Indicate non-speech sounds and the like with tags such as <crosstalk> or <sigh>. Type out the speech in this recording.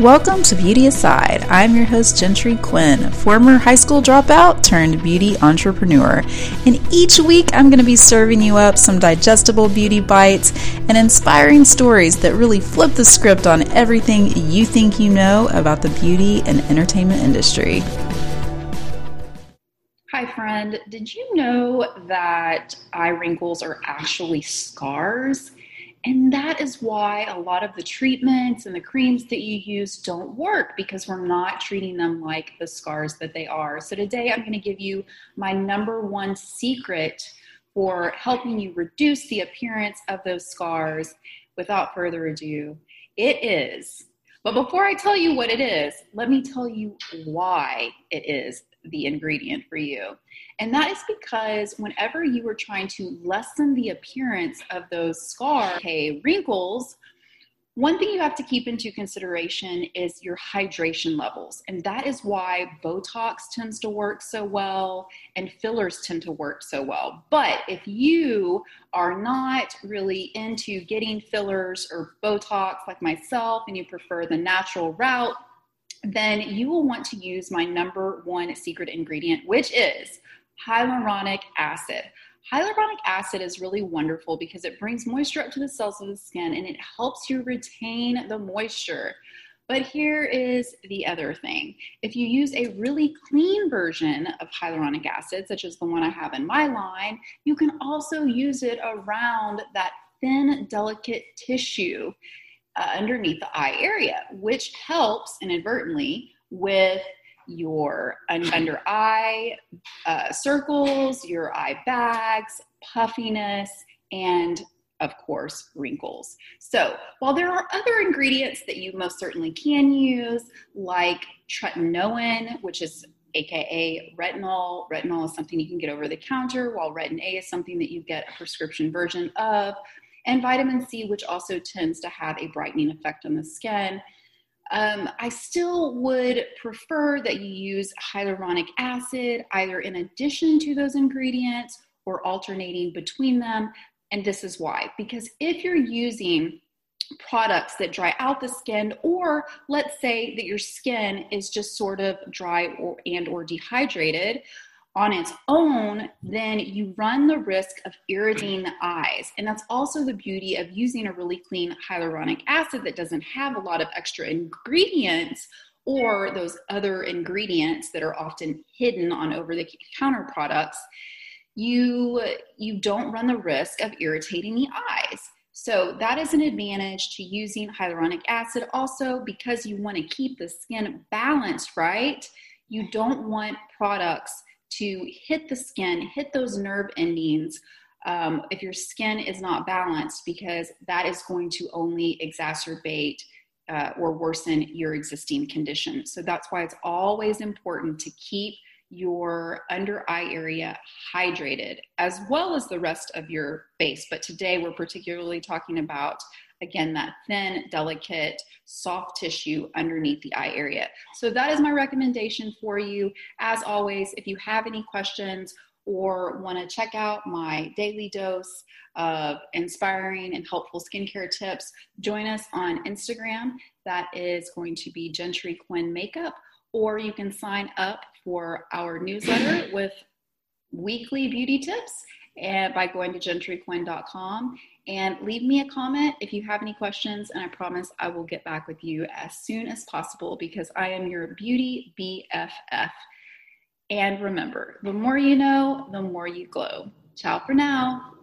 Welcome to Beauty Aside. I'm your host, Gentry Quinn, former high school dropout turned beauty entrepreneur. And each week, I'm going to be serving you up some digestible beauty bites and inspiring stories that really flip the script on everything you think you know about the beauty and entertainment industry. Hi, friend. Did you know that eye wrinkles are actually scars? And that is why a lot of the treatments and the creams that you use don't work because we're not treating them like the scars that they are. So, today I'm going to give you my number one secret for helping you reduce the appearance of those scars without further ado. It is, but before I tell you what it is, let me tell you why it is the ingredient for you. And that is because whenever you are trying to lessen the appearance of those scar, wrinkles, one thing you have to keep into consideration is your hydration levels. And that is why Botox tends to work so well and fillers tend to work so well. But if you are not really into getting fillers or Botox like myself and you prefer the natural route, then you will want to use my number one secret ingredient, which is hyaluronic acid. Hyaluronic acid is really wonderful because it brings moisture up to the cells of the skin and it helps you retain the moisture. But here is the other thing. If you use a really clean version of hyaluronic acid, such as the one I have in my line, you can also use it around that thin, delicate tissue uh, underneath the eye area, which helps inadvertently with your under eye uh, circles, your eye bags, puffiness, and of course, wrinkles. So, while there are other ingredients that you most certainly can use, like tretinoin, which is aka retinol. Retinol is something you can get over the counter, while retin A is something that you get a prescription version of and vitamin C, which also tends to have a brightening effect on the skin. Um, I still would prefer that you use hyaluronic acid either in addition to those ingredients or alternating between them. And this is why because if you're using products that dry out the skin or let's say that your skin is just sort of dry or and or dehydrated on its own, then you run the risk of irritating the eyes. And that's also the beauty of using a really clean hyaluronic acid that doesn't have a lot of extra ingredients or those other ingredients that are often hidden on over the counter products. You, you don't run the risk of irritating the eyes. So that is an advantage to using hyaluronic acid. Also, because you want to keep the skin balanced, right? You don't want products to hit the skin, hit those nerve endings um, if your skin is not balanced, because that is going to only exacerbate uh, or worsen your existing condition. So that's why it's always important to keep your under eye area hydrated as well as the rest of your face. But today we're particularly talking about again that thin delicate soft tissue underneath the eye area. So that is my recommendation for you. As always if you have any questions or want to check out my daily dose of inspiring and helpful skincare tips join us on instagram. That is going to be gentry quinn makeup or you can sign up for our newsletter <clears throat> with weekly beauty tips and by going to gentryquinn.com and leave me a comment if you have any questions and i promise i will get back with you as soon as possible because i am your beauty bff and remember the more you know the more you glow. Ciao for now